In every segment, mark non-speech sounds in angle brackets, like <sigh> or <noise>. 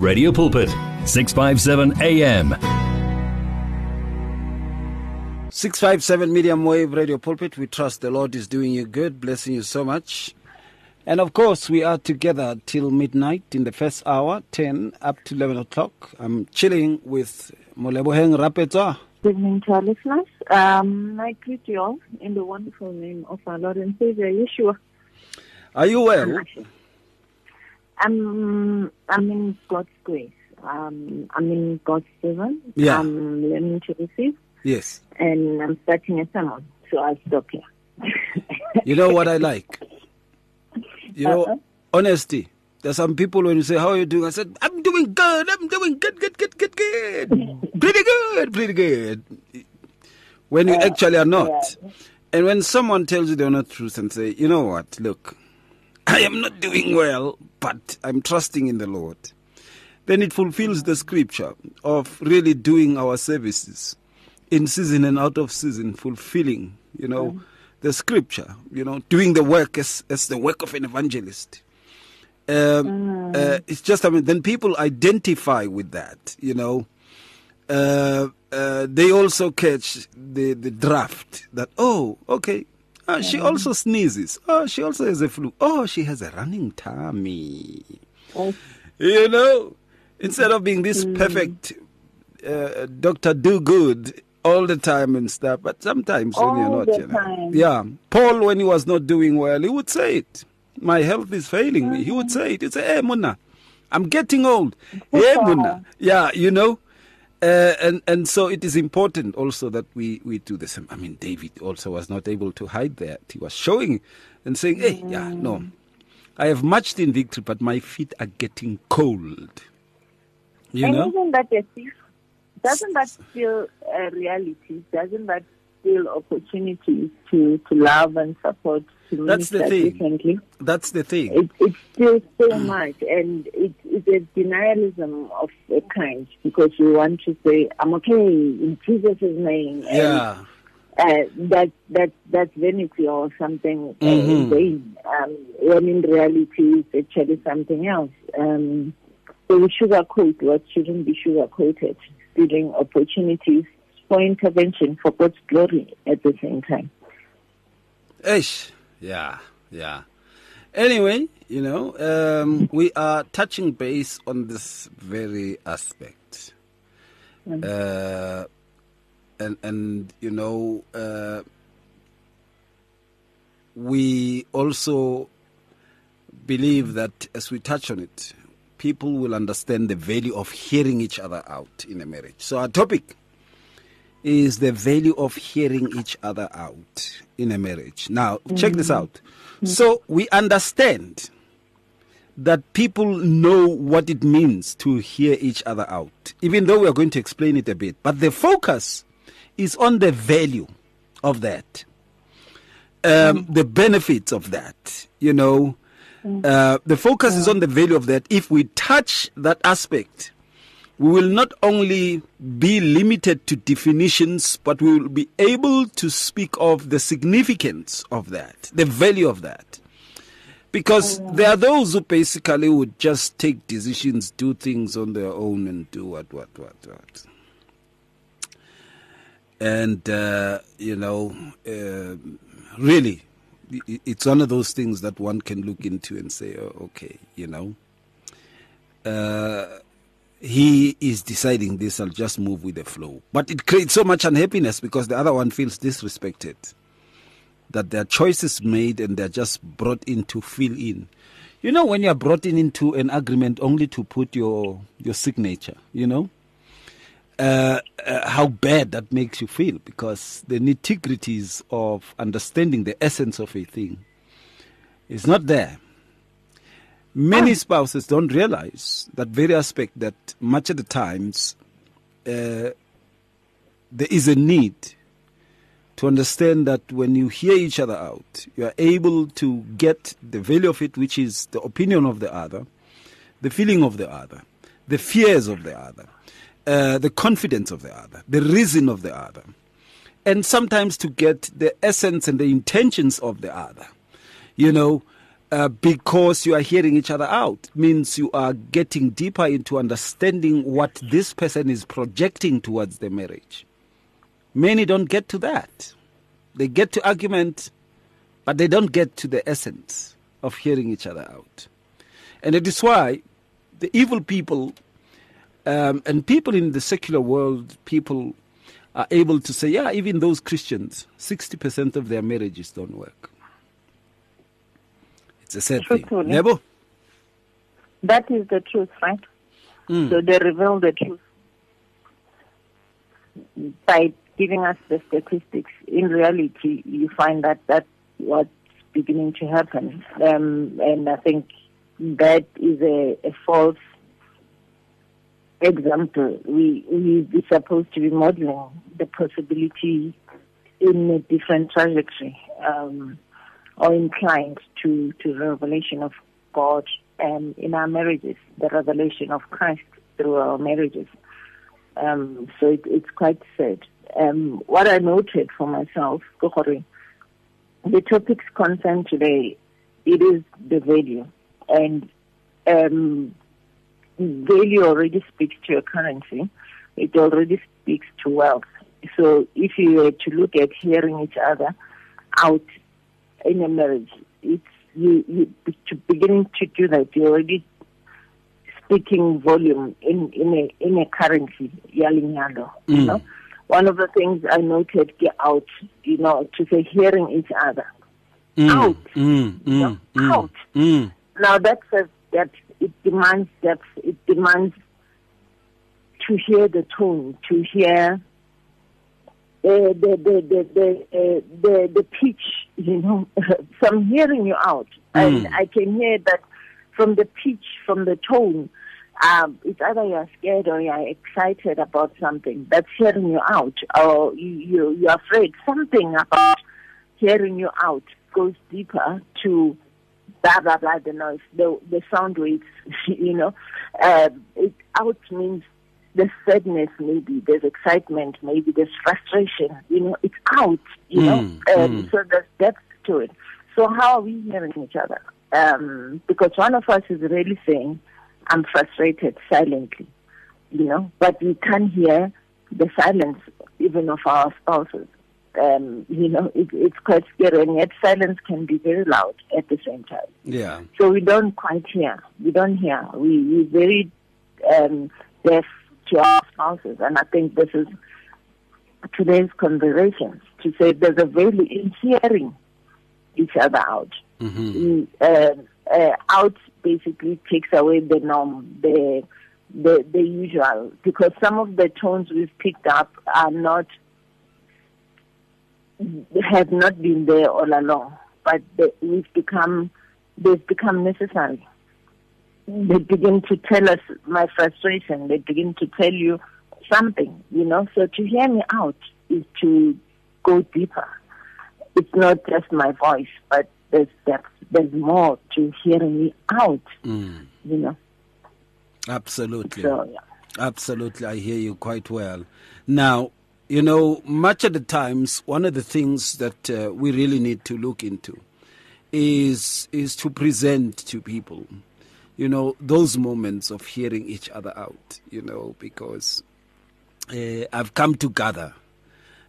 Radio Pulpit, 657 AM. 657 medium wave radio pulpit. We trust the Lord is doing you good, blessing you so much. And of course, we are together till midnight in the first hour, 10 up to 11 o'clock. I'm chilling with Molebogeng Rapetswa. Good evening to our listeners. Um, I greet you all in the wonderful name of our Lord and Savior, Yeshua. Are you well? I'm, I'm in God's grace. Um, I'm in God's favor. Yeah. I'm learning to receive, Yes. and I'm starting a sermon, so I'll stop here. You know what I like? You know, Uh-huh. honesty. There's some people when you say, How are you doing? I said, I'm doing good. I'm doing good, good, good, good, good. pretty good, pretty good. When you actually are not. And when someone tells you they're not truth and say, You know what? Look, <coughs> I am not doing well, but I'm trusting in the Lord. Then it fulfills the scripture of really doing our services in season and out of season, fulfilling, you know, the scripture, you know, doing the work as, as the work of an evangelist. Um, uh, it's just, I mean, then people identify with that, you know. Uh, uh, they also catch the, the draft that, oh, okay, uh, she also sneezes. Oh, she also has a flu. Oh, she has a running tummy. Oh. You know, instead of being this perfect uh, Doctor Do Good all the time and stuff, but sometimes when you're not, you know. time. Yeah. Paul, when he was not doing well, he would say it. My health is failing me. He would say it. He'd say, Hey, Muna, I'm getting old. Hey, Muna. Yeah, you know. Uh, and and so it is important also that we, we do the same. I mean, David also was not able to hide that. He was showing and saying, "Hey, yeah, no, I have marched in victory, but my feet are getting cold." You and know, isn't that a thief? Doesn't that still a reality? Doesn't that still opportunities to, to love and support to That's the thing. differently? that's the thing. It, it's still so much, and it, it's a denialism of a kind because you want to say, "I'm okay in Jesus' name." and, Yeah, uh, that that that's vanity or something uh, Mhm. vain. Um, when in reality, it's actually something else. Um, so we sugarcoat what shouldn't be sugarcoated, stealing opportunities for intervention for God's glory at the same time. Ish. Yeah, yeah. Anyway, you know, um, <laughs> we are touching base on this very aspect. Uh, and, and, you know, uh, we also believe that as we touch on it, people will understand the value of hearing each other out in a marriage. So, our topic is the value of hearing each other out in a marriage. Now, check this out. So, we understand that people know what it means to hear each other out, even though we are going to explain it a bit. But the focus is on the value of that, um, the benefits of that, you know. Uh, the focus is on the value of that. If we touch that aspect, we will not only be limited to definitions, but we will be able to speak of the significance of that, the value of that. Because there are those who basically would just take decisions, do things on their own, and do what, what, what, what. And, uh, you know, uh, really, it's one of those things that one can look into and say, oh, okay, you know. Uh, he is deciding this, I'll just move with the flow. But it creates so much unhappiness because the other one feels disrespected. That their choices made and they're just brought in to fill in. You know, when you're brought in into an agreement only to put your your signature, you know, uh, uh, how bad that makes you feel because the nitty-gritties of understanding the essence of a thing is not there. Many spouses don't realize that very aspect that much of the times uh, there is a need to understand that when you hear each other out, you are able to get the value of it, which is the opinion of the other, the feeling of the other, the fears of the other, uh, the confidence of the other, the reason of the other, and sometimes to get the essence and the intentions of the other. You know, uh, because you are hearing each other out means you are getting deeper into understanding what this person is projecting towards the marriage. Many don't get to that. They get to argument, but they don't get to the essence of hearing each other out. And it is why the evil people um, and people in the secular world, people are able to say, yeah, even those Christians, 60% of their marriages don't work. It's a sad thing. Nebo? That is the truth, right? Mm. So they reveal the truth by giving us the statistics. In reality, you find that that's what's beginning to happen. Um, and I think that is a, a false example. We, we we're supposed to be modeling the possibility in a different trajectory um, or inclined to, to the revelation of God um, in our marriages, the revelation of Christ through our marriages. Um, so it, it's quite sad. Um, what I noted for myself, the topics concerned today, it is the value. And um, value already speaks to your currency. It already speaks to wealth. So if you were to look at hearing each other out in a marriage, it's you, you to beginning to do that. You're already speaking volume in in a in a currency, yelling yellow. You Mm. know, one of the things I noted get out, you know, to say hearing each other Mm, out. mm, you know, mm, mm, out. mm. Now that says that it demands depth. It demands to hear the tone, to hear uh, the the the the uh, the the pitch. You know, <laughs> I'm hearing you out, and Mm. I can hear that from the pitch, from the tone. Um, it's either you're scared or you're excited about something. That's hearing you out, or you, you you're afraid. Something about hearing you out goes deeper to blah blah blah the noise the the sound waves <laughs> you know um it out means there's sadness maybe there's excitement maybe there's frustration you know it's out you know Mm, um, mm. so there's depth to it so how are we hearing each other um because one of us is really saying i'm frustrated silently you know but we can't hear the silence even of our spouses um, you know, it, it's quite scary, and yet silence can be very loud at the same time. Yeah. So we don't quite hear. We don't hear. We we very um, deaf to our spouses, and I think this is today's conversation to say there's a value in hearing each other out. Mm-hmm. Mm, uh, uh, out basically takes away the norm, the the the usual, because some of the tones we've picked up are not have not been there all along, but they, we've become they've become necessary. They begin to tell us my frustration. They begin to tell you something, you know. So to hear me out is to go deeper. It's not just my voice, but there's depth. There's more to hearing me out, Mm. you know. Absolutely. So yeah. Absolutely, I hear you quite well. Now, you know, much of the times, one of the things that uh, we really need to look into is is to present to people, you know, those moments of hearing each other out. You know, because uh, I've come to gather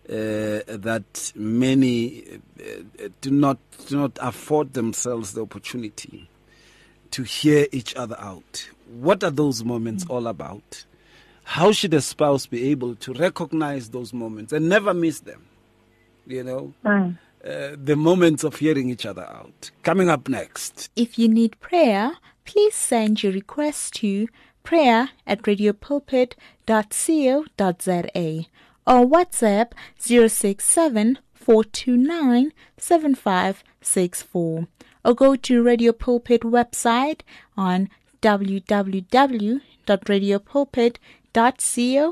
uh, that many uh, do not do not afford themselves the opportunity to hear each other out. What are those moments all about? How should a spouse be able to recognize those moments and never miss them? You know, Mm. Uh, the moments of hearing each other out. Coming up next. If you need prayer, please send your request to prayer at radiopulpit.co.za or WhatsApp 067 429 7564 or go to Radio Pulpit website on www.radiopulpit.co.za.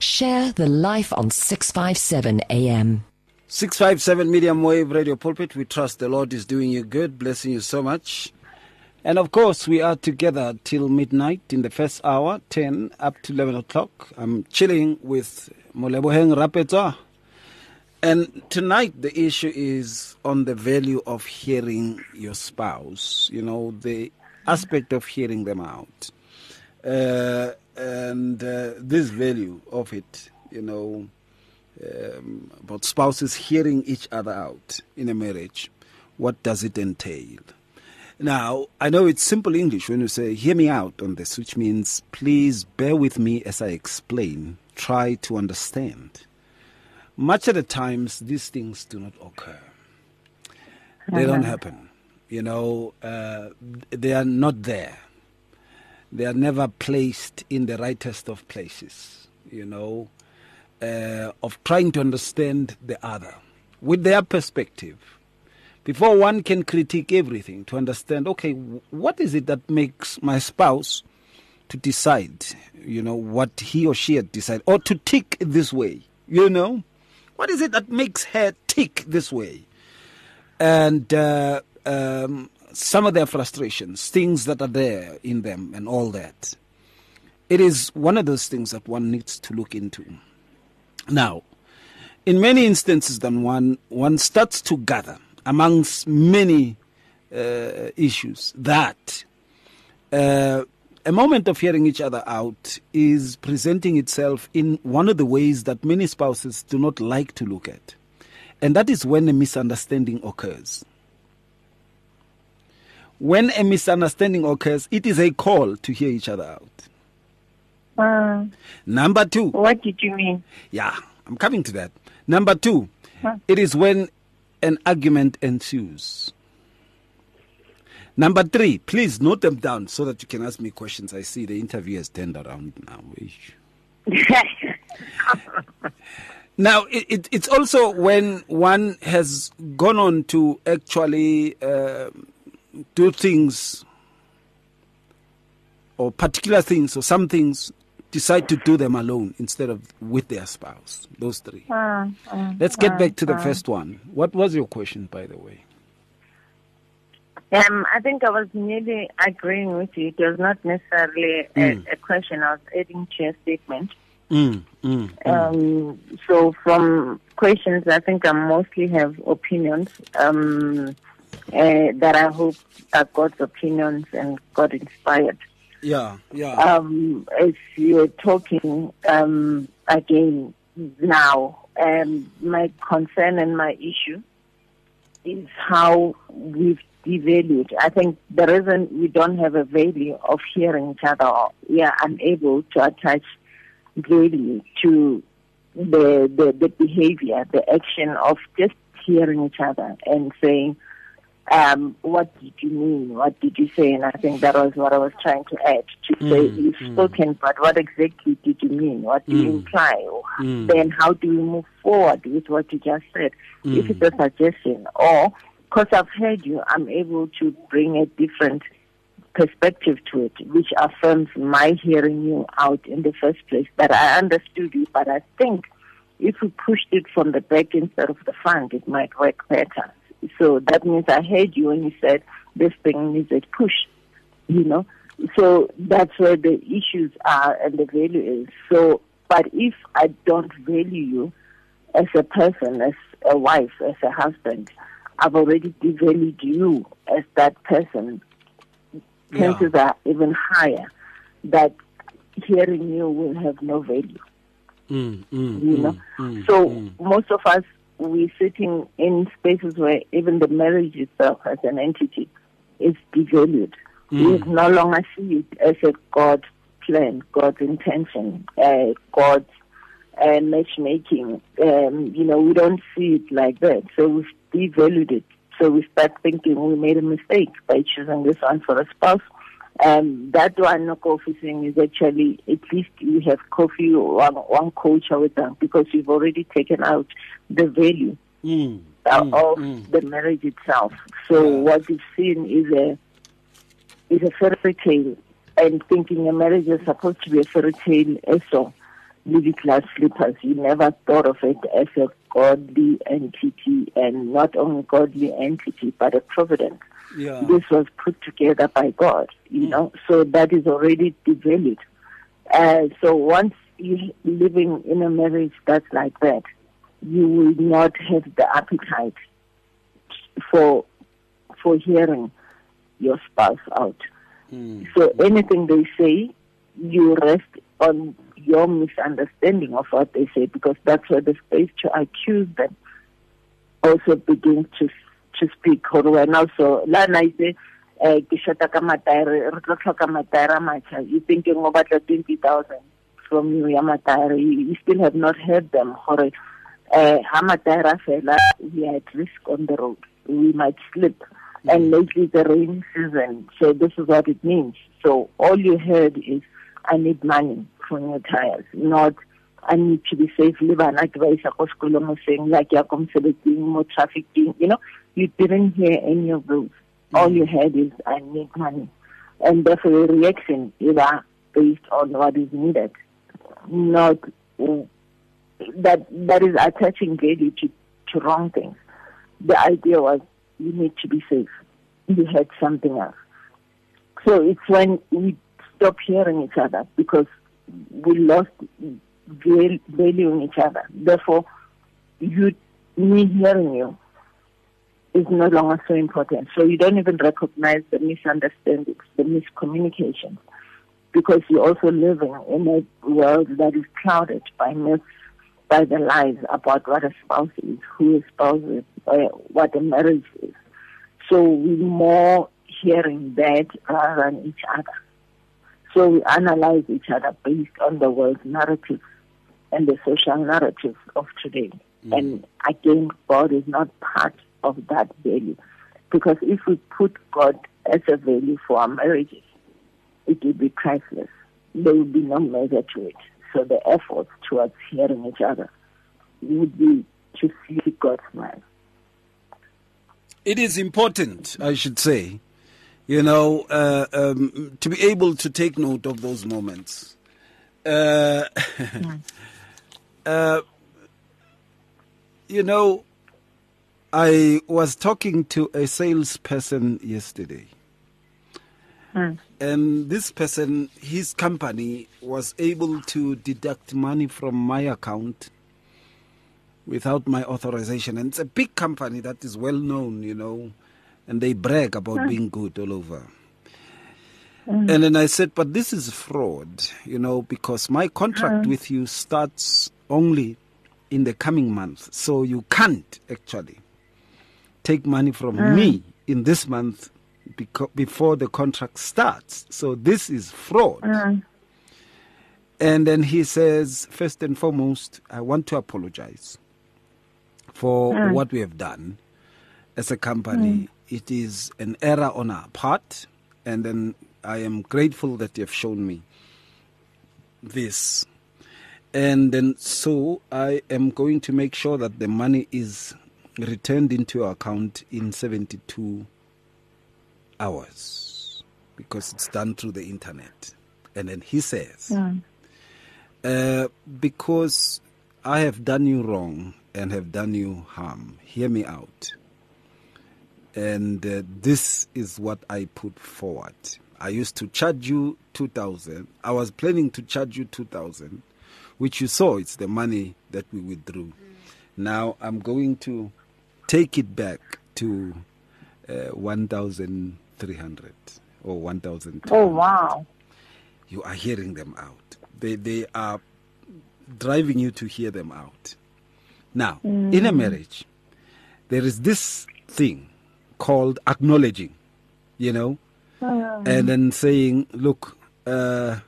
Share the life on 657 AM. 657 medium wave radio pulpit. We trust the Lord is doing you good, blessing you so much. And of course, we are together till midnight in the first hour, 10 up to 11 o'clock. I'm chilling with Molebogeng Rapetswa. And tonight, the issue is on the value of hearing your spouse, you know, the aspect of hearing them out. Uh, and uh, this value of it, you know, um, about spouses hearing each other out in a marriage. What does it entail? Now, I know it's simple English when you say, hear me out on this, which means please bear with me as I explain, try to understand. Much of the times, these things do not occur, they don't happen. You know, uh, they are not there they are never placed in the rightest of places, you know, uh, of trying to understand the other with their perspective. Before one can critique everything, to understand, okay, what is it that makes my spouse to decide, you know, what he or she had decided, or to tick this way, you know? What is it that makes her tick this way? And uh, um, some of their frustrations, things that are there in them, and all that. It is one of those things that one needs to look into. Now, in many instances, then one one starts to gather amongst many uh, issues that uh, a moment of hearing each other out is presenting itself in one of the ways that many spouses do not like to look at, and that is when a misunderstanding occurs when a misunderstanding occurs, it is a call to hear each other out. Uh, Number two. What did you mean? Yeah, I'm coming to that. Number two, huh? it is when an argument ensues. Number three, please note them down so that you can ask me questions. I see the interview has turned around now. <laughs> now, it, it, it's also when one has gone on to actually. Uh, do things or particular things or some things decide to do them alone instead of with their spouse those three uh, uh, let's get uh, back to the first one what was your question by the way um, I think I was merely agreeing with you. It was not necessarily mm. a, a, question. I was adding to your statement. Mm, mm, um, so from questions, I think I mostly have opinions. Um, uh, that I hope are God's opinions and God inspired. Yeah, yeah. Um, as you're talking um, again now, um, my concern and my issue is how we've devalued. I think the reason we don't have a value of hearing each other, we are unable to attach value to the, the, the behavior, the action of just hearing each other and saying, um, what did you mean? What did you say? And I think that was what I was trying to add to mm, say you've mm. spoken, but what exactly did you mean? What do mm. you imply? Mm. Then how do we move forward with what you just said? If it's a suggestion, or because I've heard you, I'm able to bring a different perspective to it, which affirms my hearing you out in the first place. That I understood you, but I think if we pushed it from the back instead of the front, it might work better. So that means I heard you when you said this thing needs a push, you know. So that's where the issues are and the value is. So, but if I don't value you as a person, as a wife, as a husband, I've already devalued you as that person. Chances yeah. are even higher that hearing you will have no value. Mm, mm, you know, mm, so mm. most of us we're sitting in spaces where even the marriage itself as an entity is devalued. Mm. We no longer see it as a God plan, God's intention, uh, God's uh, matchmaking. Um, you know, we don't see it like that. So we've devalued it. So we start thinking we made a mistake by choosing this one for a spouse. Um, that one no coffee thing is actually at least we have coffee one one culture with them because we've already taken out the value Mm. uh, Mm, of mm. the marriage itself. So Yeah. what you've seen is a is a fairy tale, and thinking a marriage is supposed to be a fairy tale. Also, middle class slippers. You never thought of it as a godly entity, and not only godly entity, but a providence. Yeah. This was put together by God. You know, so that is already developed. Uh, so once you're living in a marriage that's like that, you will not have the appetite for for hearing your spouse out. Mm. So anything they say, you rest on your misunderstanding of what they say because that's where the space to accuse them also begins to to speak. Gore wena so la na itse eh ke shota ka mataere re tlo tlhoka mataere a matjha. You thinking o batla 20000 from you ya you, still have not heard them gore eh ha mataere a fela we are at risk on the road. We might slip. And lately the rain season so this is what it means. So all you heard is i need money for new tires not I need to be safe le bana ke ba isa ko sekolong hoseng la ke ya ko mosebetsing mo trafficking you know? You didn't hear any of those. All you heard is i need money. And therefore your reaction is based on what is needed not uh, that that is attaching value to, to wrong things. The idea was you need to be safe. You had something else. So it's when we stop hearing each other because we lost val- valuing each other. Therefore, you, me hearing you is no longer so important. So you don't even recognize the misunderstandings, the miscommunication, because you're also living in a world that is clouded by myths, by the lies about what a spouse is, who a spouse is, uh, what a marriage is. So we're more hearing that rather than each other. So we analyze each other based on the world's narrative and the social narrative of today. Mm. And again, God is not part of that value. Because if we put God as a value for our marriages, it will be priceless. There will be no measure to it. So the efforts towards hearing each other would be to see God's smile. It is important, I should say, you know, uh, um, to be able to take note of those moments. Uh, <laughs> uh, you know, I was talking to a salesperson yesterday. And this person, his company was able to deduct money from my account without my authorization. And it's a big company that is well known, you know, and they brag about hmm. being good all over. Hmm. And then I said, but this is fraud, you know, because my contract hmm. with you starts only in the coming month. So you can't actually take money from me in this month beco- before the contract starts. So this is fraud. And then he says, first and foremost, I want to apologize for what we have done as a company. It is an error on our part. And then I am grateful that you have shown me this. And then so I am going to make sure that the money is returned into your account in 72 hours because it's done through the internet. And then he says, uh, because I have done you wrong and have done you harm, hear me out. And uh, this is what I put forward. I used to charge you 2000. I was planning to charge you 2000, which you saw it's the money that we withdrew. Now I'm going to take it back to uh, 1300 or 1200 Oh, wow. you are hearing them out. They they are driving you to hear them out. Now, in a marriage, there is this thing called acknowledging, you know, and then saying, "Look, uh,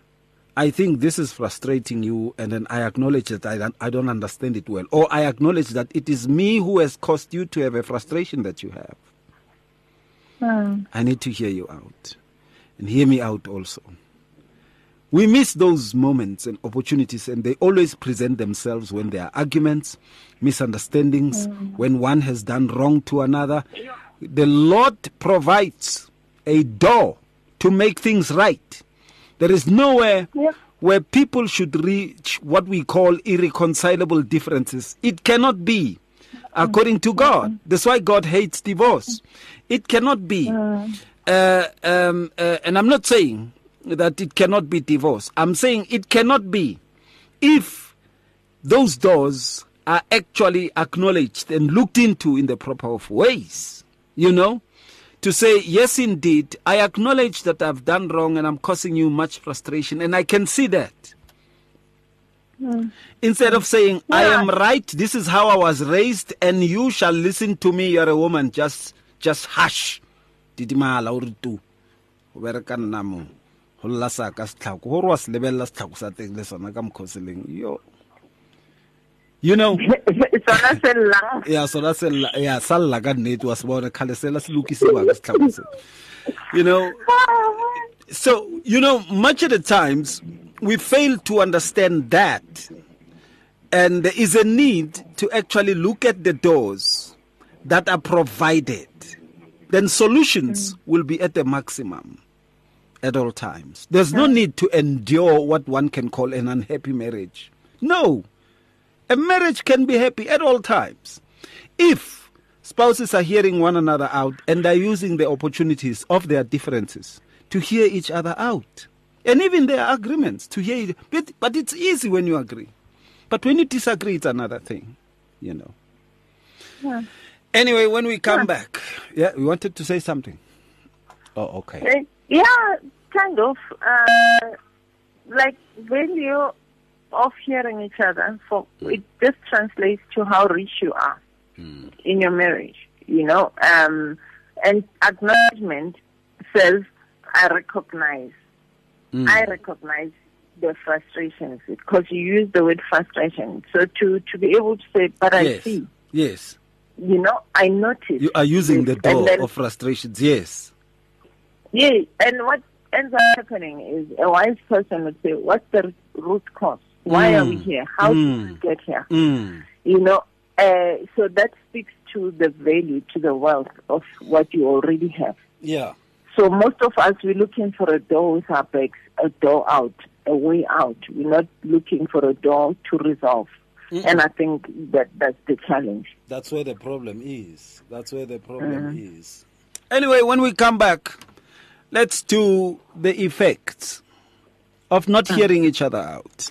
I think this is frustrating you, and then I acknowledge that I don't, I don't understand it well, or I acknowledge that it is me who has caused you to have a frustration that you have. Mm. I need to hear you out, and hear me out also. We miss those moments and opportunities, and they always present themselves when there are arguments, misunderstandings, when one has done wrong to another. The Lord provides a door to make things right. There is nowhere Yeah. where people should reach what we call irreconcilable differences. It cannot be, according to God. That's why God hates divorce. It cannot be. Uh, um, uh, and I'm not saying that it cannot be divorce. I'm saying it cannot be if those doors are actually acknowledged and looked into in the proper of ways. You know? To say, yes, indeed, I acknowledge that I've done wrong and I'm causing you much frustration, and I can see that. Hmm. Instead of saying, I am right, this is how I was raised, and you shall listen to me, you're a woman, just just hush. Didimala uri tu. Ho bereka nna mo. Ho lla sa ka setlhako. Ho re wa se lebella setlhako sa teng le sona ka mokgwa o se leng. Yo. You know, sona se llang ya sona se ya sa lla ka nnete wa se bona kgale sela se lokisiwa ka se. You know, so you know much of the times we fail to understand that and there is a need to actually look at the doors that are provided. Then solutions mm. will be at the maximum at all times. There's no need to endure what one can call an unhappy marriage. No a marriage can be happy at all times if spouses are hearing one another out and are using the opportunities of their differences to hear each other out. And even their agreements to hear it. But, but it's easy when you agree. But when you disagree, it's another thing, you know. Anyway, when we come back, yeah, we wanted to say something. Oh, okay. Uh, yeah, kind of. Uh, like value of hearing each other. For hmm. it just translates to how rich you are hmm. in your marriage. You know, um, and acknowledgement says, "I recognize. Hmm. I recognize." The frustrations, because you use the word frustration. So to to be able to say, "But I see," Yes. you know, I notice. You are using the this, and door then- of frustrations. Yes. Yeah, and what ends up happening is a wise person would say, "What's the root cause? Why are we Mm. here? How Mm. did we get here?" Mm. You know, uh, so that speaks to the value, to the wealth of what you already have. Yeah. So most of us we're looking for a door with our backs, a door out, a way out. We're not looking for a door to resolve. And I think that that's the challenge. That's where the problem is. That's where the problem is. Anyway, when we come back, let's do the effects of not hearing each other out.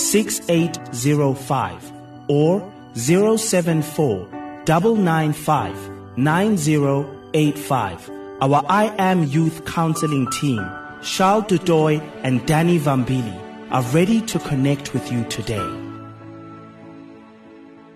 6805 or 074 995 9085. Our I Am Youth Counseling team, Charles Dudoy and Danny Vambili, are ready to connect with you today.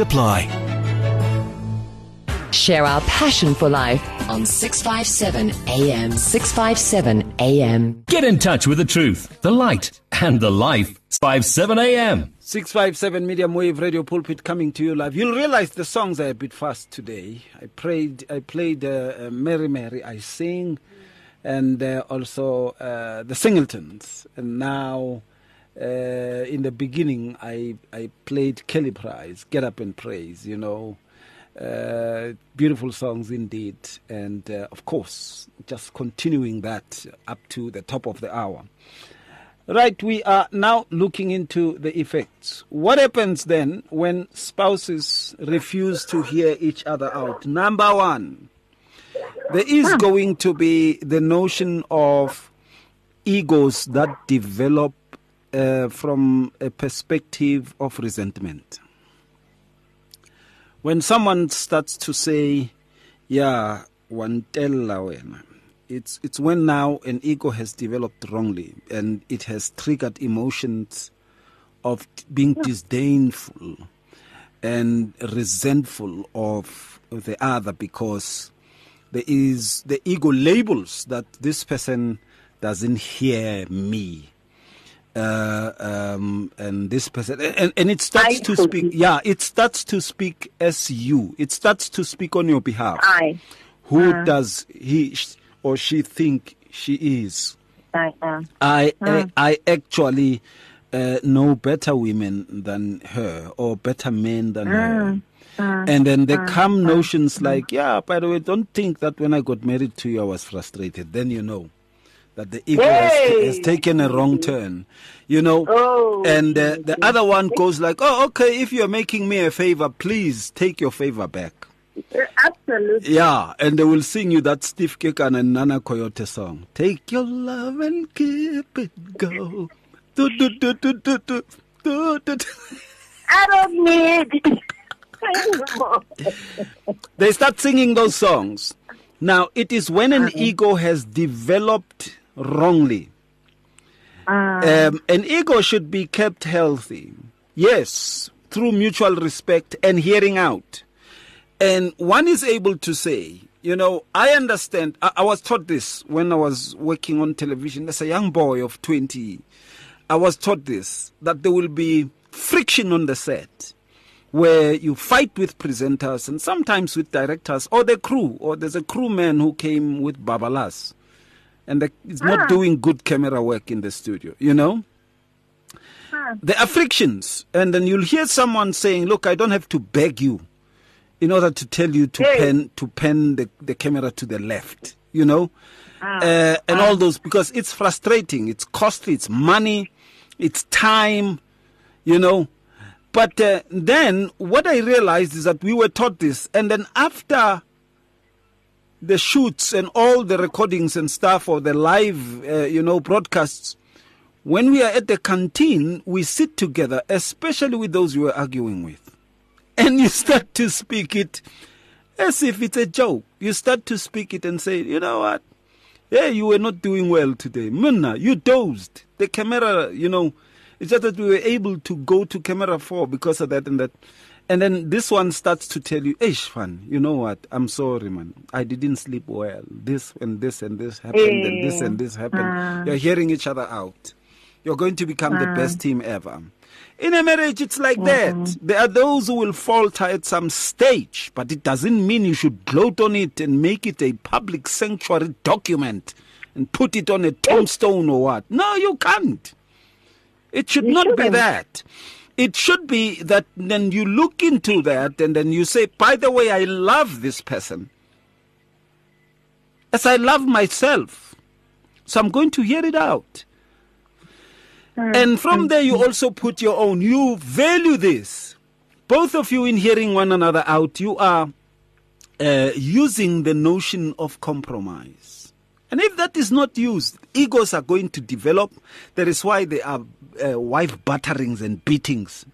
apply. Share our passion for life on 657 AM. 657 AM. Get in touch with the truth, the light, and the life. 57 a.m. 657 medium wave radio pulpit coming to you live. You'll realize the songs are a bit fast today. I prayed, I played uh, uh, Mary Mary, I Sing, and uh, also uh, the Singletons. And now Uh, in the beginning, I, I played Kelly Price, Get Up and Praise, you know. Uh, beautiful songs indeed. And uh, of course, just continuing that up to the top of the hour. Right, we are now looking into the effects. What happens then when spouses refuse to hear each other out? Number one, there is going to be the notion of egos that develop uh, from a perspective of resentment. When someone starts to say, "Yeah, wantella wena," it's it's when now an ego has developed wrongly and it has triggered emotions of being disdainful and resentful of the other because there is the ego labels that this person doesn't hear me uh, um, and this person and, and it starts I to speak yeah it starts to speak as you it starts to speak on your behalf I, who Uh. does he or she think she is I am. I Mm. I, I actually uh, know better women than her or better men than her. And then there come notions like, yeah, by the way, don't think that when I got married to you, I was frustrated. Then you know that the ego has, has, taken a wrong turn. You know, oh. and uh, the other one goes like, "Oh, okay, if you're making me a favor, please take your favor back." Uh, absolutely. Yeah, and they will sing you that Steve Kekana and Nana Coyote song. Take your love and keep it go. Do, do, do, do, do, do, do, do. I don't need they start singing those songs. Now, it is when an uh-huh. ego has developed wrongly. Um, an ego should be kept healthy. Yes, through mutual respect and hearing out. And one is able to say, you know, I understand. I, I was taught this when I was working on television as a young boy of 20. I was taught this that there will be friction on the set where you fight with presenters and sometimes with directors or the crew, or there's a crewman who came with Babalas and the, is not doing good camera work in the studio, you know? There are frictions, and then you'll hear someone saying, Look, I don't have to beg you in order to tell you to pen to pen the, the camera to the left, you know? uh, and all those because it's frustrating, it's costly, it's money, it's time, you know. But uh, then what I realized is that we were taught this, and then after the shoots and all the recordings and stuff or the live, uh, you know, broadcasts, when we are at the canteen, we sit together, especially with those you are arguing with, and you start to speak it as if it's a joke. You start to speak it and say, you know what? Yeah, you were not doing well today. Munna, you dozed. The camera, you know, it's just that we were able to go to camera four because of that and that. And then this one starts to tell you, Ish, fan, you know what? I'm sorry, man. I didn't sleep well. This and this and this happened and this and this happened. Eh. You're hearing each other out. You're going to become the best eh. team ever. In a marriage, it's like mm-hmm. that. There are those who will falter at some stage, but it doesn't mean you should gloat on it and make it a public sanctuary document and put it on a tombstone or what. No, you can't. It should You not be shouldn't. that. It should be that then you look into that and then you say, by the way, I love this person. As I love myself. So I'm going to hear it out. And from there, you also put your own. You value this. Both of you, in hearing one another out, you are uh, using the notion of compromise. And if that is not used, egos are going to develop. That is why they are uh, wife batterings and beatings,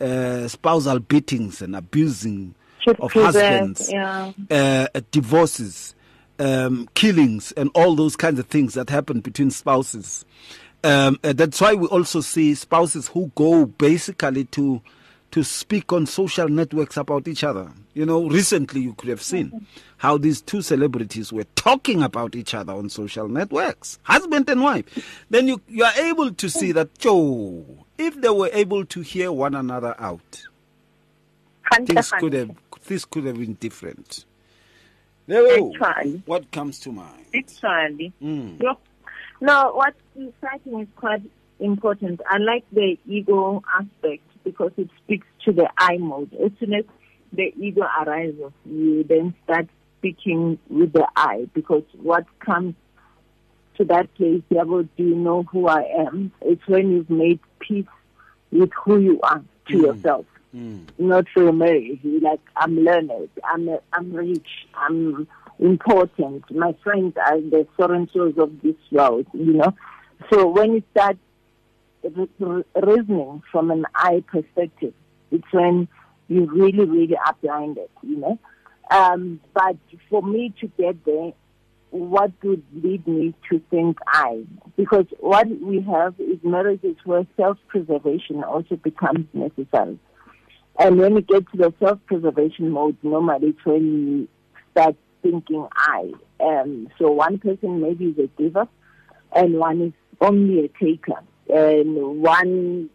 uh, spousal beatings and abusing Should of husbands, yeah. uh, divorces, um, killings, and all those kinds of things that happen between spouses. Um, uh, that's why we also see spouses who go basically to to speak on social networks about each other. You know, recently you could have seen how these two celebrities were talking about each other on social networks, husband and wife. Then you you are able to see that, Joe, if they were able to hear one another out, things could have this could have been different. Actually. what comes to mind? Actually. Mm. Look, no, what's exciting is quite important. I like the ego aspect because it speaks to the I mode. As soon as the ego arises, you then start speaking with the I because what comes to that place, Yabo, do you know who I am? It's when you've made peace with who you are to mm. yourself. Mm. Not for marriage. Like, I'm learned, I'm, I'm rich, I'm important. My friends are the Sorrensos of this world, you know. So when you start reasoning from an I perspective, it's when you really, really are blinded, you know. Um, but for me to get there, what would lead me to think I? Because what we have is marriages where self-preservation also becomes necessary. And when you get to the self-preservation mode, normally it's when you start thinking I. Um, so one person maybe is a giver, and one is only a taker, and one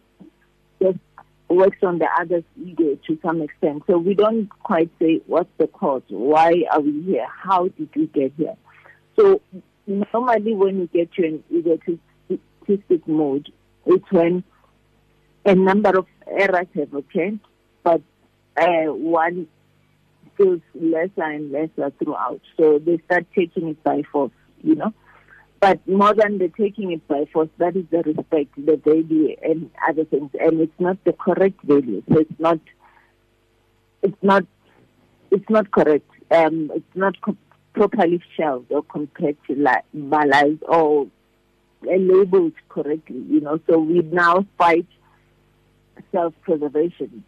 works on the other's ego to some extent. So we don't quite say what's the cause, why are we here, how did we get here. So normally when you get to an egotistic mode, it's when a number of errors have occurred, but uh, one feels lesser and lesser throughout. So they start taking it by force, you know. But more than the taking it by force, that is the respect, the value, and other things. And it's not the correct value. So it's not. It's not. It's not correct. Um, it's not co- properly shelved or compartmentalized or labeled correctly. You know. So we now fight self-preservation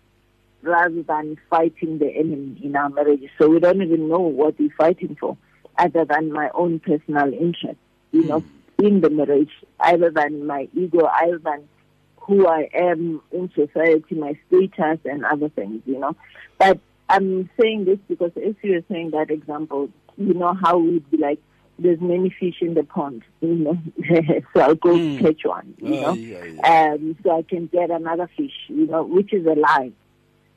rather than fighting the enemy in our marriage. So we don't even know what we're fighting for, other than my own personal interest you know, in the marriage, other than my ego, other than who I am in society, my status and other things, you know. But I'm saying this because if you're saying that example, you know how we'd be like, there's many fish in the pond, you know. <laughs> so I'll go mm. catch one, you know. yeah, yeah. Um, so I can get another fish, you know, which is a lie.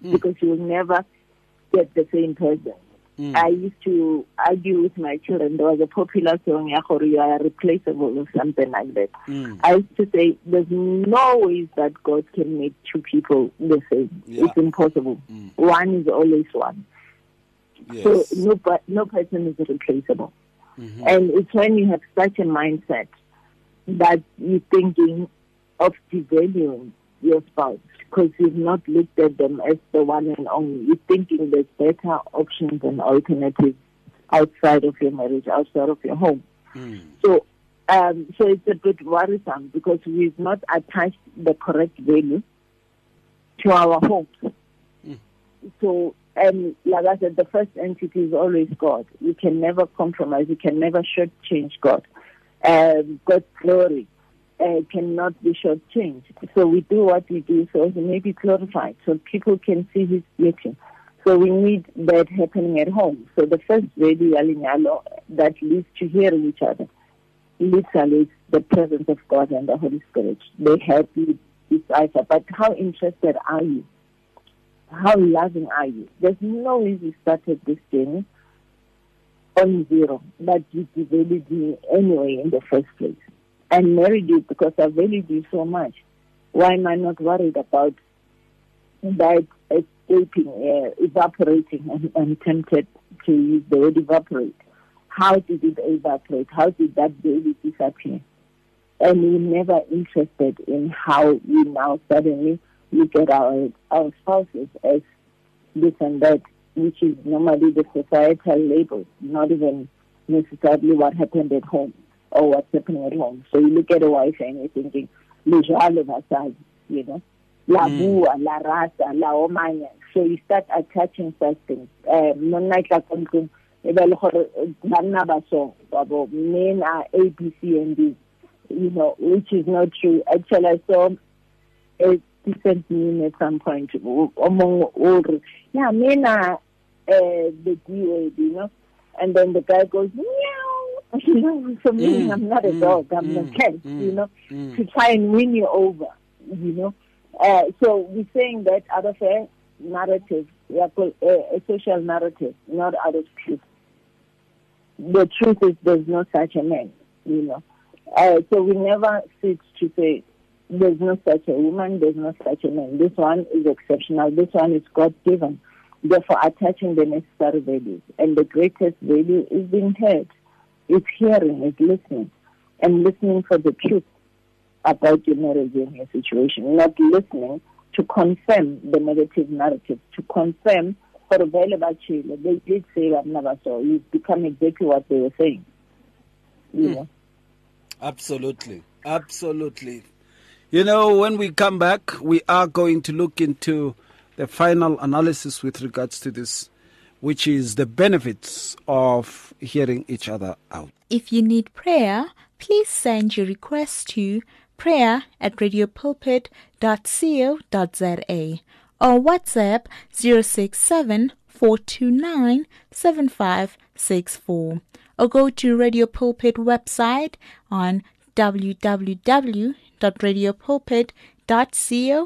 Mm. Because you'll never get the same person. Mm. I used to argue with my children. There was a popular song, you are replaceable or something like that. Mm. I used to say, there's no ways that God can make two people the same. Yeah. It's impossible. Mm. One is always one. Yes. So no, no person is replaceable. Mm-hmm. And it's when you have such a mindset that you're thinking of devaluing your spouse because you've not looked at them as the one and only. You're thinking there's better options and alternatives outside of your marriage, outside of your home. Mm. So, um, so it's a bit worrisome because we've not attached the correct value to our homes. Mm. So, and like I said, the first entity is always God. You can never compromise. You can never shortchange God. Um, God's glory uh, cannot be shortchanged. So we do what we do so he may be glorified, so people can see his beauty. So we need that happening at home. So the first radio alignalo that leads to hearing each other literally the presence of God and the Holy Spirit. They help you decipher. But how interested are you? How loving are you? There's no way you started this journey on zero, but you developed me anyway in the first place and married you because I valued you so much. Why am I not worried about that escaping, uh, evaporating? and tempted to use the word evaporate. How did it evaporate? How did that baby disappear? And we're never interested in how we now suddenly look at our, our spouses as this and that, which is normally the societal label, not even necessarily what happened at home or what's happening at home. So you look at a wife and you're thinking, Lejalo Vasal, you know, La mm. Bua, La Rasa, La Omanya. So you start attaching such things. Banna ba so babo men are A, B, C, and D, you know, which is not true. Actually, I saw a decent meme at some point among all, yeah, men are uh, the D word, you know, and then the guy goes, meow <laughs> you know, for me, mm, I'm not a mm, dog, I'm mm, a cat, you know, to try and win you over, you know. Uh, so we're saying that out of a narrative, a, a social narrative, not out of truth. The truth is there's no such a man, you know. Uh, so we never sit to say, there's no such a woman, there's no such a man. This one is exceptional. This one is God given. Therefore, attaching the necessary values. And the greatest value is being heard, is hearing, is listening, and listening for the truth about your marriage and your situation, not listening to confirm the negative narrative, to confirm for about Chile. They did say that never saw. You become exactly what they were saying. You mm. know? Absolutely. Absolutely. You know, when we come back, we are going to look into the final analysis with regards to this, which is the benefits of hearing each other out. If you need prayer, please send your request to prayer at radiopulpit.co.za or WhatsApp 067 429 7564 or go to Radio Pulpit website on www.radiopulpit.co.za.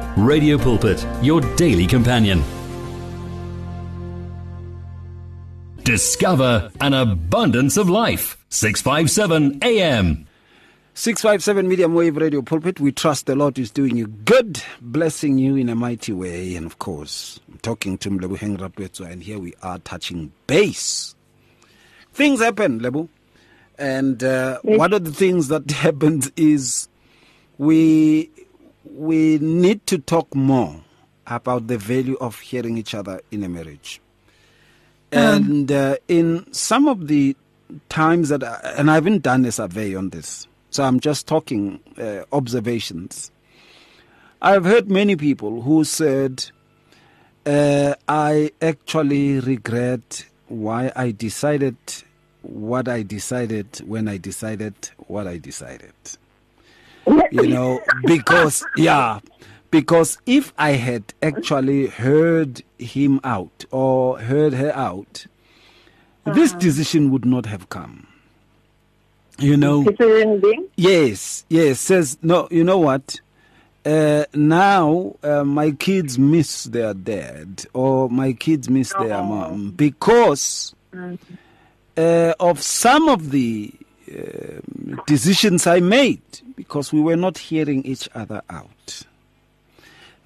Radio Pulpit, your daily companion. Discover an abundance of life. 657 AM. 657 Medium Wave Radio Pulpit. We trust the Lord is doing you good, blessing you in a mighty way. And of course, I'm talking to Molebogeng Rapetswa, and here we are touching base. Things happen, Lebo. And uh, one of the things that <laughs> happens is we we need to talk more about the value of hearing each other in a marriage. Um. And uh, in some of the times that, I, and I haven't done a survey on this, so I'm just talking uh, observations. I've heard many people who said, uh, I actually regret why I decided what I decided when I decided what I decided you know, because, yeah, because if I had actually heard him out or heard her out, uh-huh. this decision would not have come. You know, yes, yes, says, no, you know what? Uh, now uh, my kids miss their dad or my kids miss oh. their mom because mm-hmm. uh, of some of the decisions I made because we were not hearing each other out.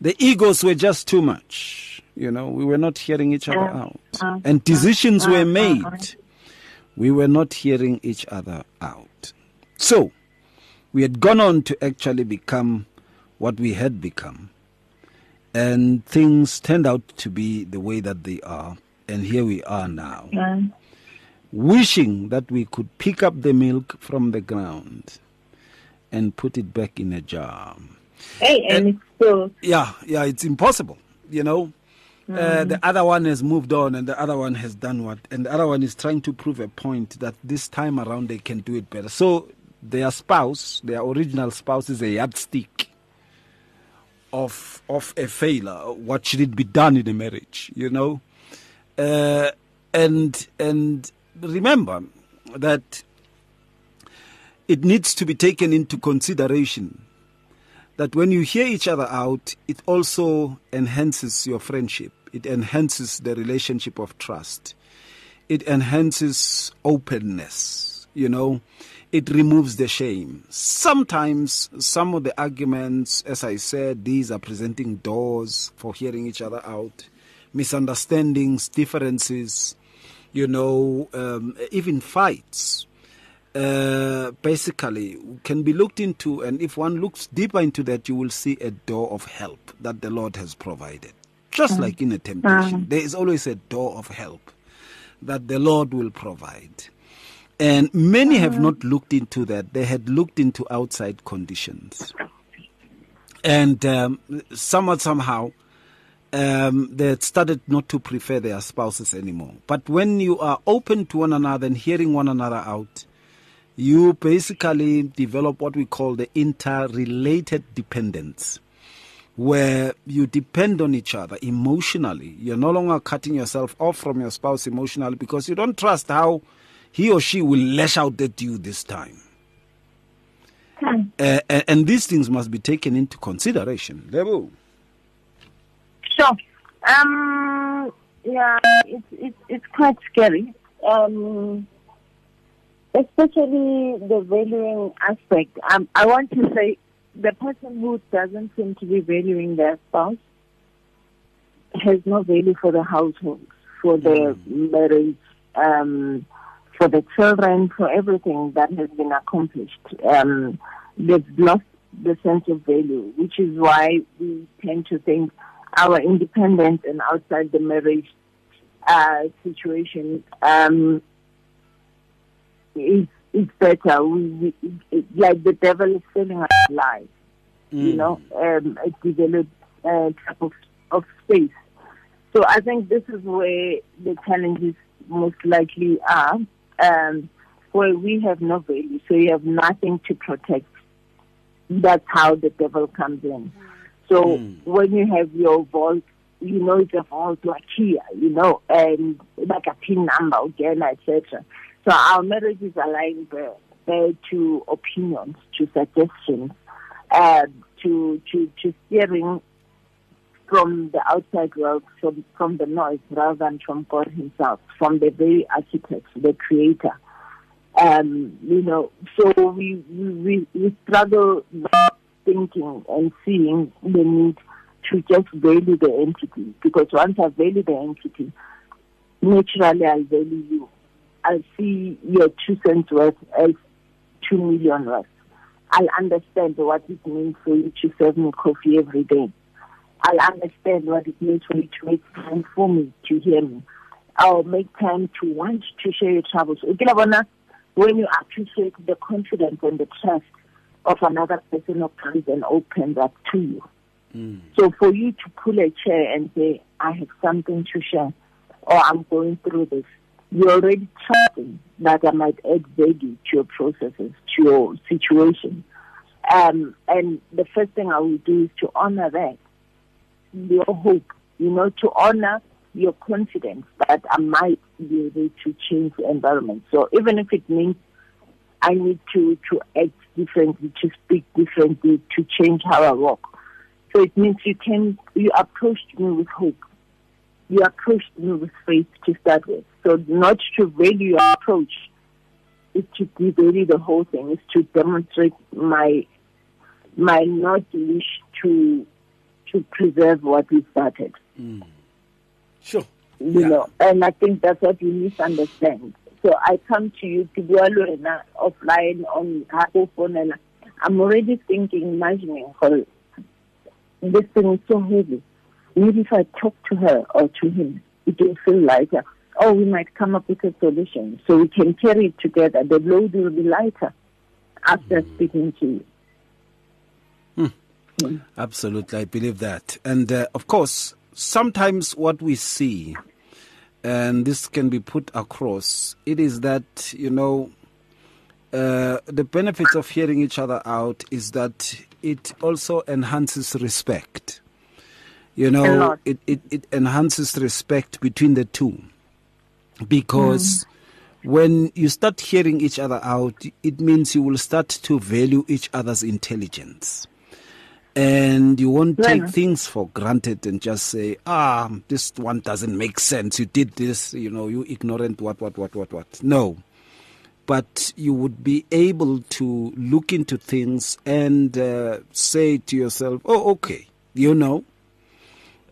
The egos were just too much. You know, we were not hearing each other out. And decisions were made. We were not hearing each other out. So, we had gone on to actually become what we had become. And things turned out to be the way that they are. And here we are now wishing that we could pick up the milk from the ground and put it back in a jar. Hey, and, and it's still. Yeah, yeah, it's impossible, you know. Mm. Uh, the other one has moved on and the other one has done what and the other one is trying to prove a point that this time around they can do it better so their spouse their original spouse is a yardstick of of a failure what should it be done in a marriage you know uh, and and remember that it needs to be taken into consideration that when you hear each other out, it also enhances your friendship. It enhances the relationship of trust. It enhances openness. You know, it removes the shame. Sometimes some of the arguments, as I said, these are presenting doors for hearing each other out, misunderstandings, differences you know, um, even fights, uh, basically can be looked into. And if one looks deeper into that, you will see a door of help that the Lord has provided. Just mm. like in a temptation, mm. there is always a door of help that the Lord will provide. And many have not looked into that. They had looked into outside conditions. And um, somewhat, somehow, um, they had started not to prefer their spouses anymore. But when you are open to one another and hearing one another out, you basically develop what we call the interrelated dependence, where you depend on each other emotionally. You're no longer cutting yourself off from your spouse emotionally because you don't trust how he or she will lash out at you this time. Hmm. Uh, and, and these things must be taken into consideration. Lebo. Sure. Um, yeah, it's, it's, it's quite scary. Um, especially the valuing aspect. Um, I want to say the person who doesn't seem to be valuing their spouse has no value for the household, for the marriage, um, for the children, for everything that has been accomplished. Um, they've lost the sense of value, which is why we tend to think our independence and outside the marriage uh, situation um, is is better. We, we it, like the devil is selling us lies. You know, um, a developed uh, type of of space. So I think this is where the challenges most likely are, um, where we have no value, so you have nothing to protect. That's how the devil comes in. So when you have your vault, you know it's a vault like here, you know, and like a pin number, again, etc. So our marriage is aligned uh, uh, to opinions, to suggestions, uh, to to to steering from the outside world, from from the noise, rather than from God Himself, from the very architect, the Creator. Um, you know, so we we we struggle thinking and seeing the need to just value the entity because once I value the entity, naturally I'll value you. I'll see your two cents worth as two million worth. I'll understand what it means for you to serve me coffee every day. I'll understand what it means for you to make time for me, to hear me. I'll make time to want to share your troubles. When you appreciate the confidence and the trust of another person who comes and opens up to you. So for you to pull a chair and say, I have something to share, or I'm going through this, you're already trusting that I might add value to your processes, to your situation. Um, and the first thing I will do is to honor that, your hope, you know, to honor your confidence that I might be able to change the environment. So even if it means I need to, to act differently, to speak differently, to change how I walk. So it means you can, you approached me with hope. You approached me with faith to start with. So not to value your approach is to devalue the whole thing, is to demonstrate my, my not wish to, to preserve what we started hmm. Sure. you Yeah. know, and I think that's what you misunderstand. So I come to you to do a offline on Apple phone and I'm already thinking, imagining, for this thing is so heavy. Maybe if I talk to her or to him, it will feel lighter. oh, we might come up with a solution so we can carry it together. The load will be lighter after speaking to you. Absolutely, I believe that. And uh, of course, sometimes what we see, and this can be put across, it is that, you know, uh, the benefits of hearing each other out is that it also enhances respect. You know, it, it, it enhances respect between the two. Because when you start hearing each other out, it means you will start to value each other's intelligence and you won't take Yeah. things for granted and just say, ah, this one doesn't make sense. You did this, you know, you ignorant, what, what, what, what, what. No. But you would be able to look into things and uh, say to yourself, oh, okay, you know,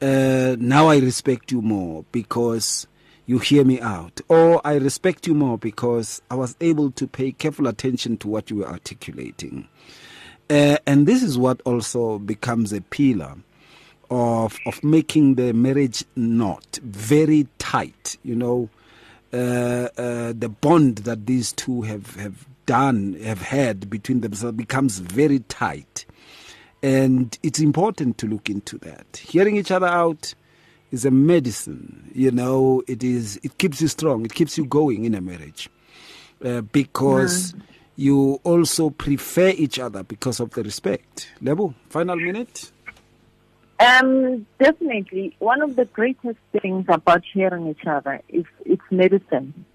uh, now I respect you more because you hear me out. Or I respect you more because I was able to pay careful attention to what you were articulating. Uh, and this is what also becomes a pillar of of making the marriage knot very tight. You know, uh, uh, the bond that these two have, have done, have had between themselves becomes very tight. And it's important to look into that. Hearing each other out is a medicine. You know, it is. It keeps you strong. It keeps you going in a marriage, uh, because you also prefer each other because of the respect. Lebo, final minute. Um, definitely. One of the greatest things about hearing each other is it's medicine.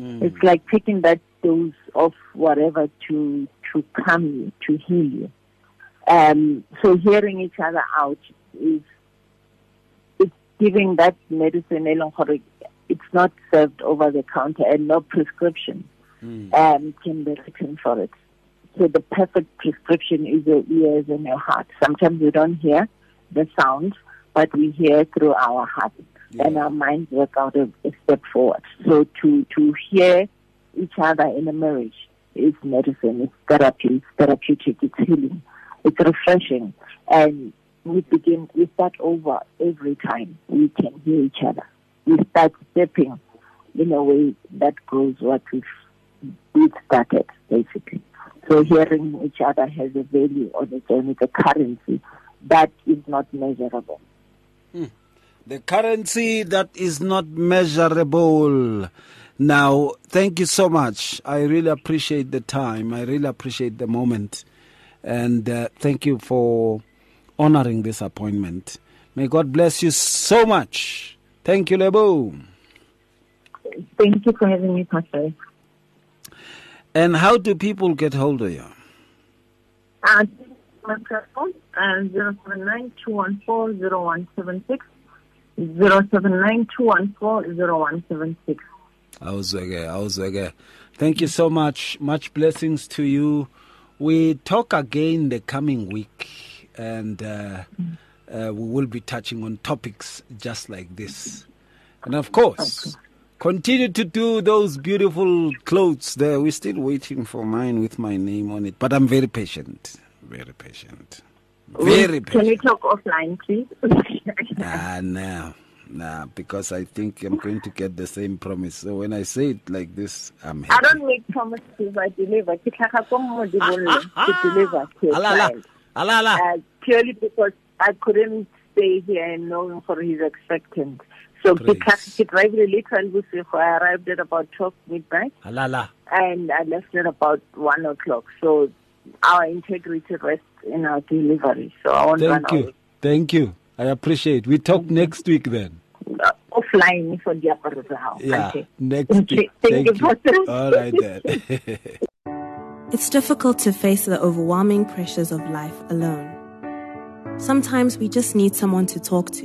It's like taking that dose of whatever to to calm you, to heal you. Um, so hearing each other out is it's giving that medicine. It's not served over the counter and no prescription um, can be written for it. So the perfect prescription is your ears and your heart. Sometimes we don't hear the sound, but we hear through our heart, and our minds work out a, a step forward. So to to hear each other in a marriage is medicine, it's therapy, it's therapeutic, it's healing, it's refreshing, and we begin we start over every time we can hear each other. We start stepping in a way that grows what we've we've started, basically. So hearing each other has a value on its own, it's a currency that is not measurable. The currency that is not measurable. Now, thank you so much. I really appreciate the time. I really appreciate the moment. And uh, thank you for honoring this appointment. May God bless you so much. Thank you, Lebo. Thank you for having me, Pastor. And how do people get hold of you? Uh, my telephone, uh, 079-214-0176, 079-214-0176. Awuzweke, awuzweke. Thank you so much. Much blessings to you. We talk again the coming week, and uh, uh, we will be touching on topics just like this. And of course, continue to do those beautiful clothes there. We're still waiting for mine with my name on it, but I'm very patient. Very patient. Very patient. Can we talk offline, please? <laughs> Ah, no. Nah, because I think I'm going to get the same promise. So when I say it like this, I'm I don't make promises, I deliver. Ke tlhaga ko modibollong to deliver to a Ala, ala. client. Ala, ala. Uh, purely because I couldn't stay here and knowing for his expectant. So ke Praise. tlhaga- ke drivile little bosigo. I arrived at about 12 midnight Ala, ala. and I left at about 1 o'clock. So our integrity rests in our delivery. So I won't Thank you. away. Thank you. I appreciate. We talk next week then. Uh, offline for diaparo tsa hao. Yeah, Okay. next week. thank Thank Pastor. you. <laughs> All right then. <laughs> It's difficult to face the overwhelming pressures of life alone. Sometimes we just need someone to talk to,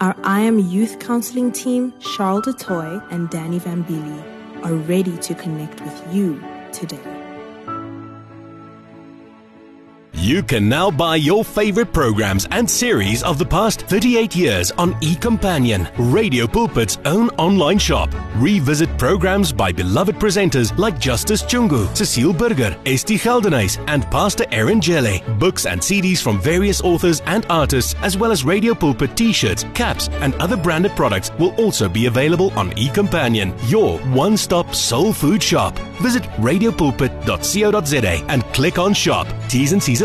Our I Am Youth Counseling team, Charles du Toit and Danny Van Beely, are ready to connect with you today. You can now buy your favorite programs and series of the past 38 years on eCompanion, Radio Pulpit's own online shop. Revisit programs by beloved presenters like Justice Chungu, Cecile Burger, Esti Geldenhuys, and Pastor Aaron Jelle. Books and CDs from various authors and artists, as well as Radio Pulpit t-shirts, caps, and other branded products will also be available on eCompanion, your one-stop soul food shop. Visit radiopulpit.co.za and click on shop. T's and C's